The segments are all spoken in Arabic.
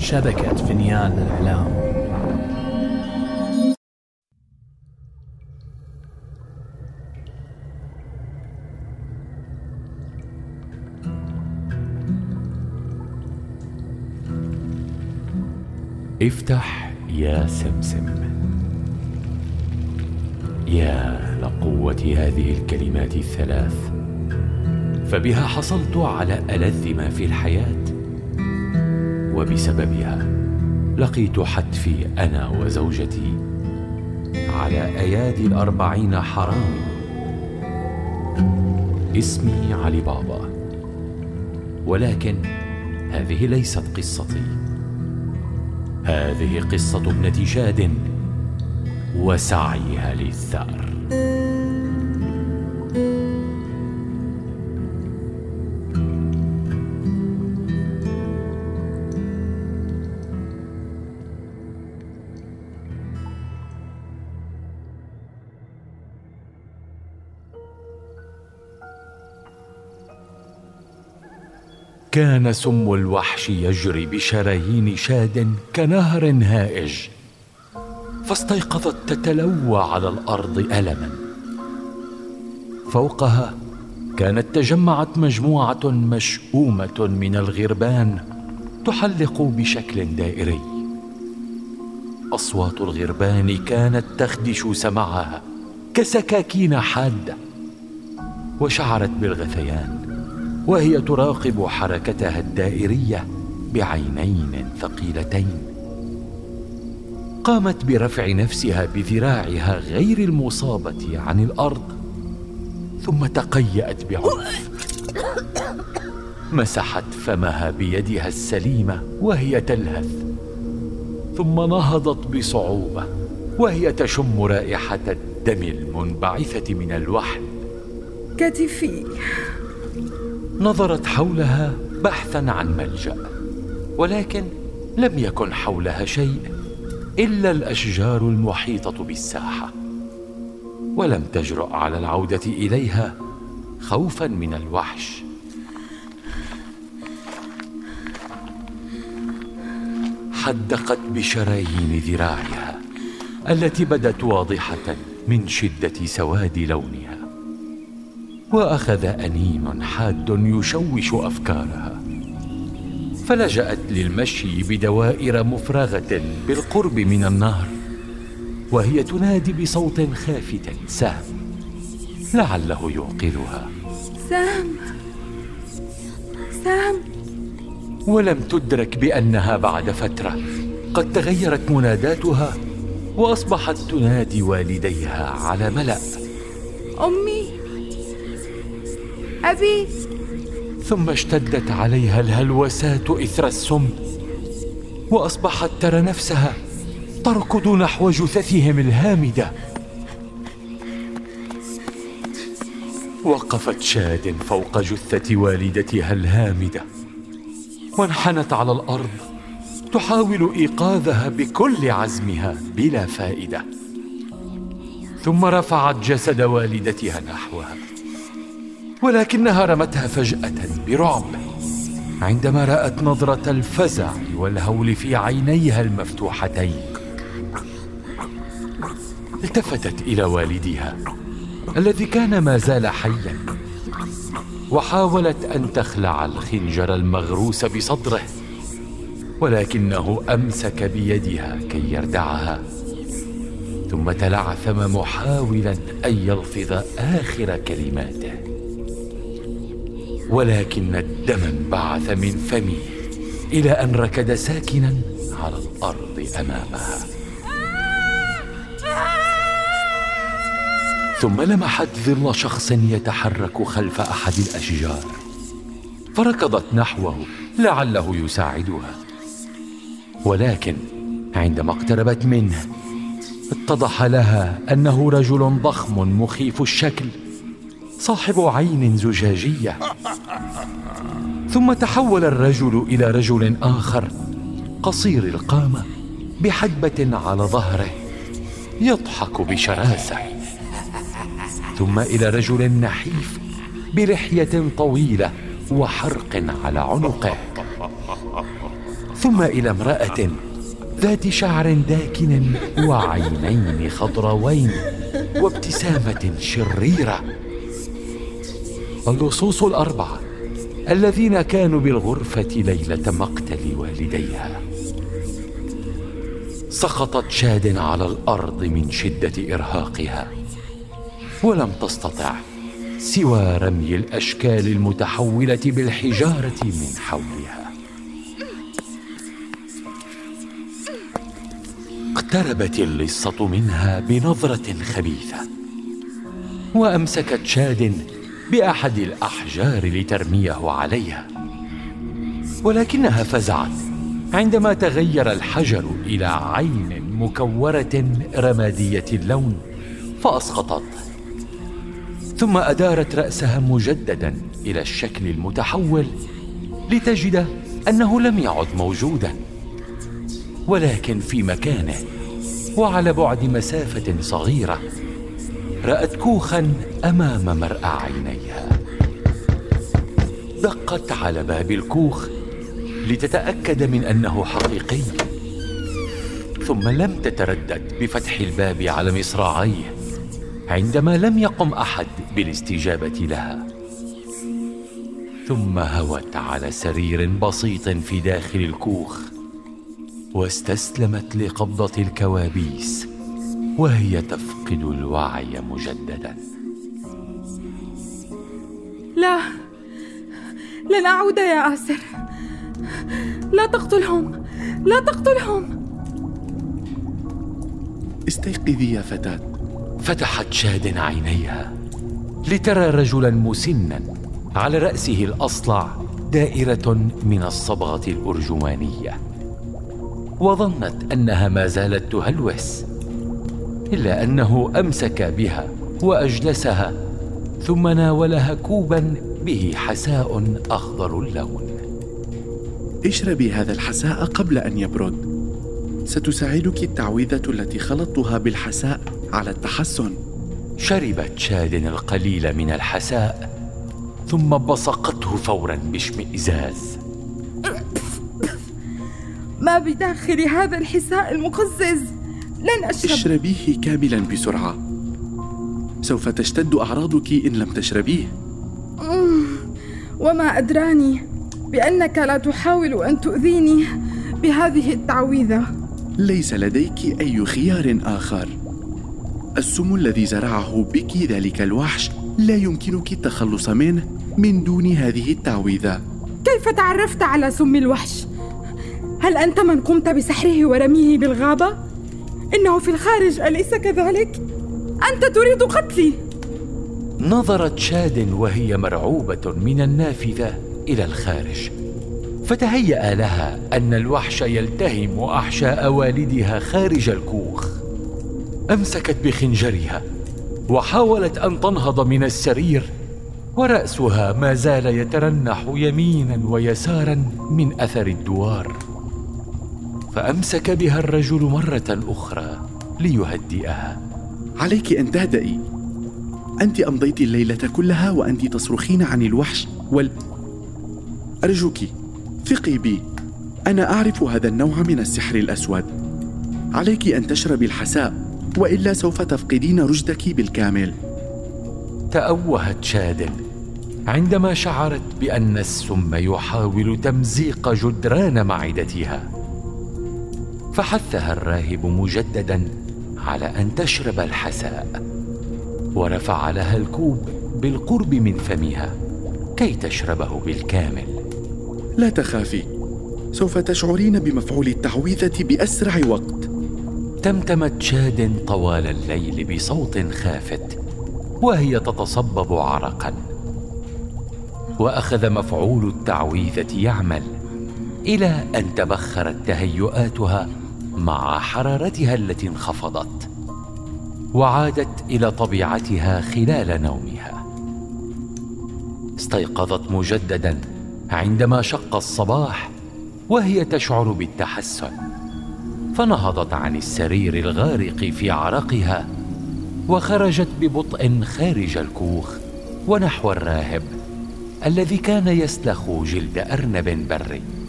شبكة فنيان الإعلام افتح يا سمسم. يا لقوة هذه الكلمات الثلاث. فبها حصلت على ألذ ما في الحياة. وبسببها لقيت حتفي أنا وزوجتي على أيادي الأربعين حرام اسمي علي بابا. ولكن هذه ليست قصتي. هذه قصة ابنة شاد وسعيها للثأر. كان سم الوحش يجري بشرايين شاد كنهر هائج فاستيقظت تتلوى على الأرض ألما. فوقها كانت تجمعت مجموعة مشؤومة من الغربان تحلق بشكل دائري. أصوات الغربان كانت تخدش سمعها كسكاكين حادة وشعرت بالغثيان. وهي تراقب حركتها الدائرية بعينين ثقيلتين. قامت برفع نفسها بذراعها غير المصابة عن الأرض ثم تقيأت بعنف. مسحت فمها بيدها السليمة وهي تلهث ثم نهضت بصعوبة وهي تشم رائحة الدم المنبعثة من اللحم كتفي. نظرت حولها بحثا عن ملجأ ولكن لم يكن حولها شيء إلا الأشجار المحيطة بالساحة ولم تجرا على العودة إليها خوفا من الوحش. حدقت بشرايين ذراعها التي بدت واضحة من شدة سواد لونها. وأخذ انين حاد يشوش أفكارها. فلجأت للمشي بدوائر مفرغة بالقرب من النهر وهي تنادي بصوت خافت سام لعله يوقظها سام سام ولم تدرك بأنها بعد فترة قد تغيرت مناداتها وأصبحت تنادي والديها على ملأ. أمي. أبي. ثم اشتدت عليها الهلوسات إثر السم وأصبحت ترى نفسها تركض نحو جثثهم الهامدة. وقفت شاد فوق جثة والدتها الهامدة وانحنت على الأرض تحاول إيقاظها بكل عزمها بلا فائدة. ثم رفعت جسد والدتها نحوها. ولكنها رمتها فجأة برعب. عندما رأت نظرة الفزع والهول في عينيها المفتوحتين التفتت إلى والدها الذي كان ما زال حيا وحاولت أن تخلع الخنجر المغروس بصدره ولكنه أمسك بيدها كي يردعها ثم تلعثم محاولا أن يلفظ آخر كلماته. ولكن الدم انبعث من فمه إلى أن ركد ساكنا على الأرض أمامها. ثم لمحت ظل شخص يتحرك خلف أحد الأشجار. فركضت نحوه لعله يساعدها. ولكن عندما اقتربت منه اتضح لها أنه رجل ضخم مخيف الشكل صاحب عين زجاجية. ثم تحول الرجل إلى رجل آخر قصير القامة بحدبه على ظهره يضحك بشراسة. ثم إلى رجل نحيف بلحيه طويلة وحرق على عنقه. ثم إلى امرأة ذات شعر داكن وعينين خضراوين وابتسامة شريرة. اللصوص الأربعة. الذين كانوا بالغرفة ليلة مقتل والديها. سقطت شاد على الأرض من شدة إرهاقها ولم تستطع سوى رمي الأشكال المتحولة بالحجارة من حولها. اقتربت اللصة منها بنظرة خبيثة وأمسكت شاد بأحد الأحجار لترميه عليها. ولكنها فزعت عندما تغير الحجر إلى عين مكورة رمادية اللون فاسقطته ثم أدارت رأسها مجددا إلى الشكل المتحول لتجد أنه لم يعد موجودا. ولكن في مكانه وعلى بعد مسافة صغيرة رأت كوخا أمام مرأى عينيها. دقت على باب الكوخ لتتأكد من أنه حقيقي. ثم لم تتردد بفتح الباب على مصراعيه عندما لم يقم أحد بالاستجابة لها. ثم هوت على سرير بسيط في داخل الكوخ واستسلمت لقبضة الكوابيس. وهي تفقد الوعي مجددا. لا لن أعود يا آسر. لا تقتلهم لا تقتلهم. استيقظي يا فتاة. فتحت شاد عينيها لترى رجلا مسنا على رأسه الأصلع دائرة من الصبغة الأرجوانية وظنت أنها ما زالت تهلوس. إلا أنه أمسك بها وأجلسها ثم ناولها كوبا به حساء أخضر اللون. اشربي هذا الحساء قبل أن يبرد. ستساعدك التعويذة التي خلطتها بالحساء على التحسن. شربت شاد القليل من الحساء ثم بصقته فورا باشمئزاز ما بداخل هذا الحساء المقزز؟ لن أشرب. اشربيه كاملا بسرعة. سوف تشتد أعراضك إن لم تشربيه. وما أدراني بأنك لا تحاول أن تؤذيني بهذه التعويذة. ليس لديك أي خيار آخر. السم الذي زرعه بك ذلك الوحش لا يمكنك التخلص منه من دون هذه التعويذة. كيف تعرفت على سم الوحش؟ هل أنت من قمت بسحره ورميه بالغابة؟ إنه في الخارج أليس كذلك؟ أنت تريد قتلي. نظرت شاد وهي مرعوبة من النافذة إلى الخارج. فتهيأ لها أن الوحش يلتهم أحشاء والدها خارج الكوخ. أمسكت بخنجرها وحاولت أن تنهض من السرير ورأسها ما زال يترنح يمينا ويسارا من أثر الدوار. فأمسك بها الرجل مرة أخرى ليهدئها. عليك أن تهدئي. أنت أمضيت الليلة كلها وأنت تصرخين عن الوحش وال أرجوك ثقي بي. أنا أعرف هذا النوع من السحر الأسود. عليك أن تشربي الحساء وإلا سوف تفقدين رشدك بالكامل. تأوهت شاد عندما شعرت بأن السم يحاول تمزيق جدران معدتها فحثها الراهب مجددا على أن تشرب الحساء ورفع لها الكوب بالقرب من فمها كي تشربه بالكامل. لا تخافي سوف تشعرين بمفعول التعويذة بأسرع وقت. تمتمت شاد طوال الليل بصوت خافت وهي تتصبب عرقا. وأخذ مفعول التعويذة يعمل إلى أن تبخرت تهيؤاتها مع حرارتها التي انخفضت وعادت إلى طبيعتها خلال نومها. استيقظت مجددا عندما شق الصباح وهي تشعر بالتحسن فنهضت عن السرير الغارق في عرقها وخرجت ببطء خارج الكوخ ونحو الراهب الذي كان يسلخ جلد أرنب بري.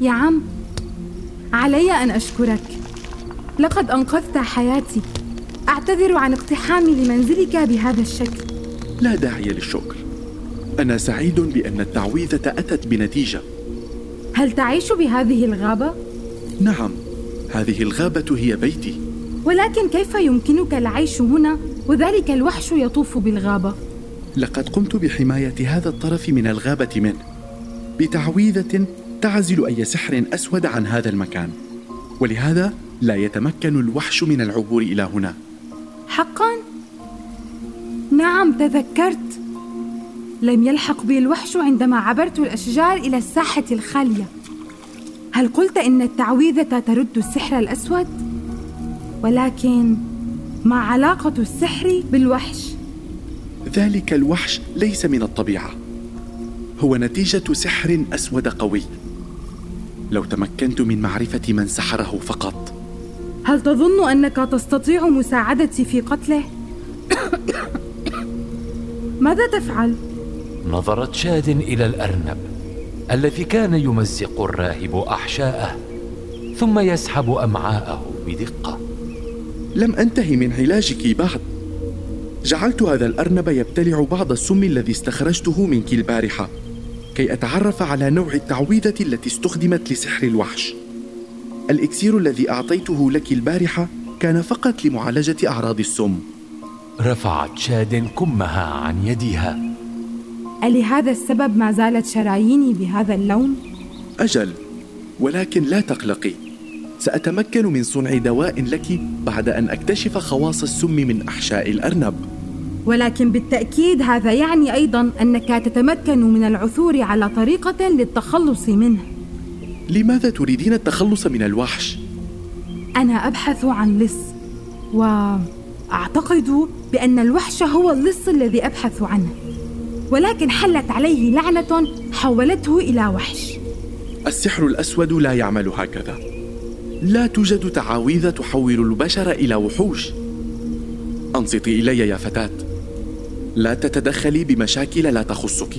يا عم علي أن أشكرك. لقد أنقذت حياتي. أعتذر عن اقتحامي لمنزلك بهذا الشكل. لا داعي للشكر. أنا سعيد بأن التعويذة أتت بنتيجة. هل تعيش بهذه الغابة؟ نعم هذه الغابة هي بيتي. ولكن كيف يمكنك العيش هنا وذلك الوحش يطوف بالغابة؟ لقد قمت بحماية هذا الطرف من الغابة منه بتعويذة تعزل أي سحر أسود عن هذا المكان ولهذا لا يتمكن الوحش من العبور إلى هنا حقا؟ نعم تذكرت لم يلحق بي الوحش عندما عبرت الأشجار إلى الساحة الخالية هل قلت إن التعويذة ترد السحر الأسود؟ ولكن ما علاقة السحر بالوحش؟ ذلك الوحش ليس من الطبيعة هو نتيجة سحر أسود قوي لو تمكنت من معرفة من سحره فقط هل تظن أنك تستطيع مساعدتي في قتله؟ ماذا تفعل؟ نظرت شاد إلى الأرنب الذي كان يمزق الراهب أحشاءه ثم يسحب أمعاءه بدقة لم أنتهي من علاجك بعد جعلت هذا الأرنب يبتلع بعض السم الذي استخرجته منك البارحة كي أتعرف على نوع التعويذة التي استخدمت لسحر الوحش. الإكسير الذي أعطيته لك البارحة كان فقط لمعالجة أعراض السم. رفعت شاد كمها عن يدها ألهذا السبب ما زالت شراييني بهذا اللون؟ أجل ولكن لا تقلقي. سأتمكن من صنع دواء لك بعد أن أكتشف خواص السم من أحشاء الأرنب. ولكن بالتأكيد هذا يعني أيضا أنك تتمكن من العثور على طريقة للتخلص منه. لماذا تريدين التخلص من الوحش؟ أنا أبحث عن لص وأعتقد بأن الوحش هو اللص الذي أبحث عنه. ولكن حلت عليه لعنة حولته إلى وحش. السحر الأسود لا يعمل هكذا. لا توجد تعاويذ تحول البشر إلى وحوش. أنصتي إلي يا فتاة. لا تتدخلي بمشاكل لا تخصك.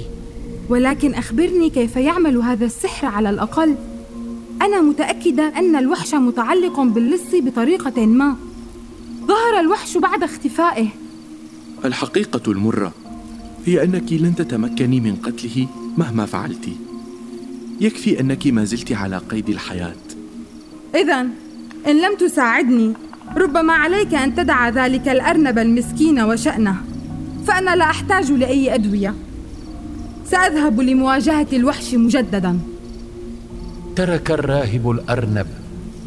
ولكن أخبرني كيف يعمل هذا السحر على الأقل. أنا متأكدة أن الوحش متعلق باللص بطريقة ما. ظهر الوحش بعد اختفائه. الحقيقة المرة هي أنك لن تتمكني من قتله مهما فعلت. يكفي أنك ما زلت على قيد الحياة. إذا إن لم تساعدني ربما عليك أن تدع ذلك الأرنب المسكين وشأنه. فأنا لا أحتاج لأي أدوية. سأذهب لمواجهة الوحش مجددا. ترك الراهب الأرنب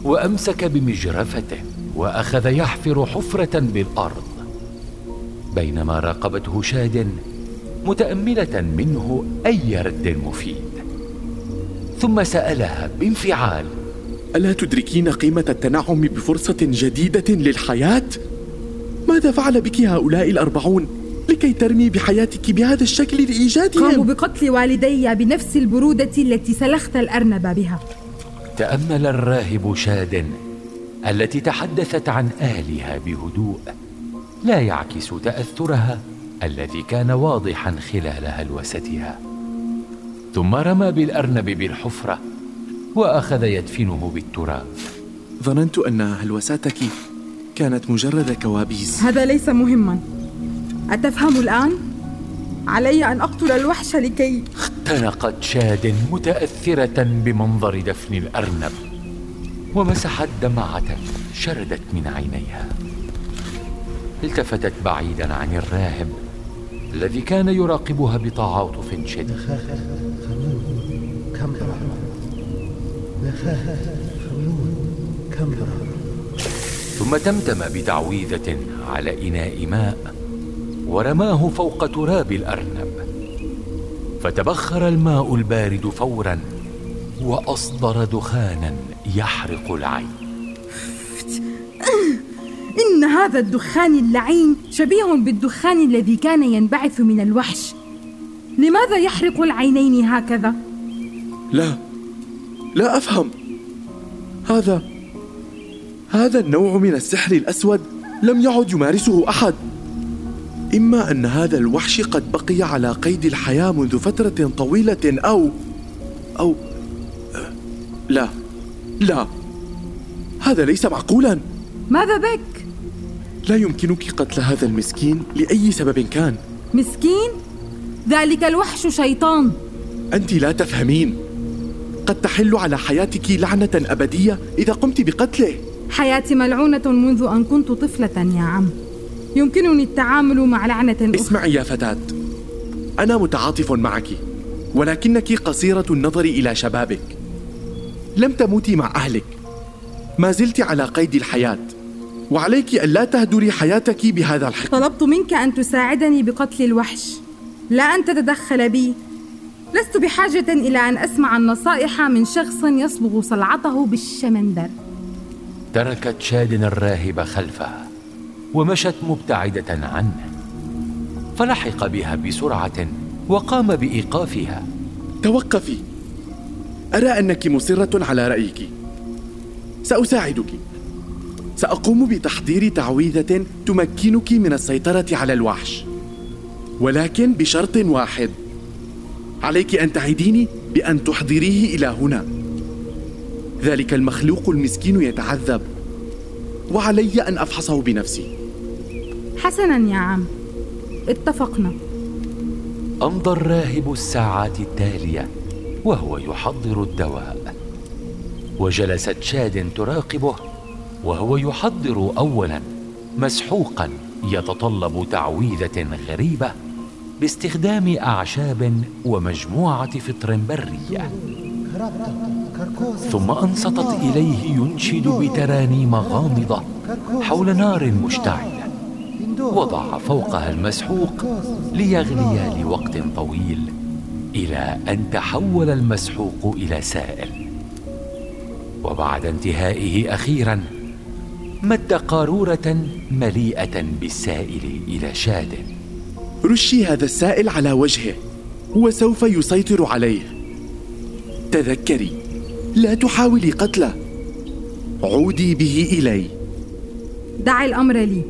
وأمسك بمجرفته وأخذ يحفر حفرة بالأرض. بينما راقبته شاد متأملة منه أي رد مفيد. ثم سألها بانفعال. ألا تدركين قيمة التنعم بفرصة جديدة للحياة؟ ماذا فعل بك هؤلاء الأربعون؟ لكي ترمي بحياتك بهذا الشكل لإيجادهم؟ قاموا بقتل والدي بنفس البرودة التي سلخت الأرنب بها. تأمل الراهب شاد التي تحدثت عن أهلها بهدوء. لا يعكس تأثرها الذي كان واضحا خلال هلوستها ثم رمى بالأرنب بالحفرة وأخذ يدفنه بالتراب. ظننت أن هلوساتك كانت مجرد كوابيس. هذا ليس مهما. أتفهم الآن؟ علي أن أقتل الوحش لكي اختنقت شاد متأثرة بمنظر دفن الأرنب ومسحت دمعة شردت من عينيها. التفتت بعيدا عن الراهب الذي كان يراقبها بتعاطف شديد. ثم تمتم بتعويذة على إناء ماء. ورماه فوق تراب الأرنب. فتبخر الماء البارد فورا وأصدر دخانا يحرق العين. إن هذا الدخان اللعين شبيه بالدخان الذي كان ينبعث من الوحش. لماذا يحرق العينين هكذا؟ لا لا أفهم. هذا هذا النوع من السحر الأسود لم يعد يمارسه أحد. إما أن هذا الوحش قد بقي على قيد الحياة منذ فترة طويلة أو أو لا لا. هذا ليس معقولا. ماذا بك؟ لا يمكنك قتل هذا المسكين لأي سبب كان. مسكين؟ ذلك الوحش شيطان. أنت لا تفهمين. قد تحل على حياتك لعنة أبدية إذا قمت بقتله. حياتي ملعونة منذ أن كنت طفلة يا عم. يمكنني التعامل مع لعنة أخرى. اسمعي يا فتاة. أنا متعاطف معك ولكنك قصيرة النظر إلى شبابك. لم تموتي مع أهلك. ما زلت على قيد الحياة. وعليك ألا تهدري حياتك بهذا الحقد. طلبت منك أن تساعدني بقتل الوحش. لا أن تتدخل بي. لست بحاجة إلى أن أسمع النصائح من شخص يصبغ صلعته بالشمندر. تركت شادن الراهب خلفها ومشت مبتعدة عنه. فلحق بها بسرعة وقام بإيقافها. توقفي. أرى أنك مصرة على رأيك. سأساعدك. سأقوم بتحضير تعويذة تمكنك من السيطرة على الوحش. ولكن بشرط واحد. عليك أن تعديني بأن تحضريه إلى هنا. ذلك المخلوق المسكين يتعذب. وعلي أن أفحصه بنفسي. حسنا يا عم. اتفقنا. أمضى الراهب الساعات التالية وهو يحضر الدواء. وجلست شاد تراقبه وهو يحضر أولا مسحوقا يتطلب تعويذة غريبة باستخدام أعشاب ومجموعة فطر برية. ثم أنصتت إليه ينشد بترانيم غامضة حول نار مشتعلة وضع فوقها المسحوق ليغلي لوقت طويل إلى أن تحول المسحوق إلى سائل. وبعد انتهائه أخيرا مد قارورة مليئة بالسائل إلى شاد. رشي هذا السائل على وجهه هو سوف يسيطر عليه. تذكري لا تحاولي قتله. عودي به إلي. دع الأمر لي.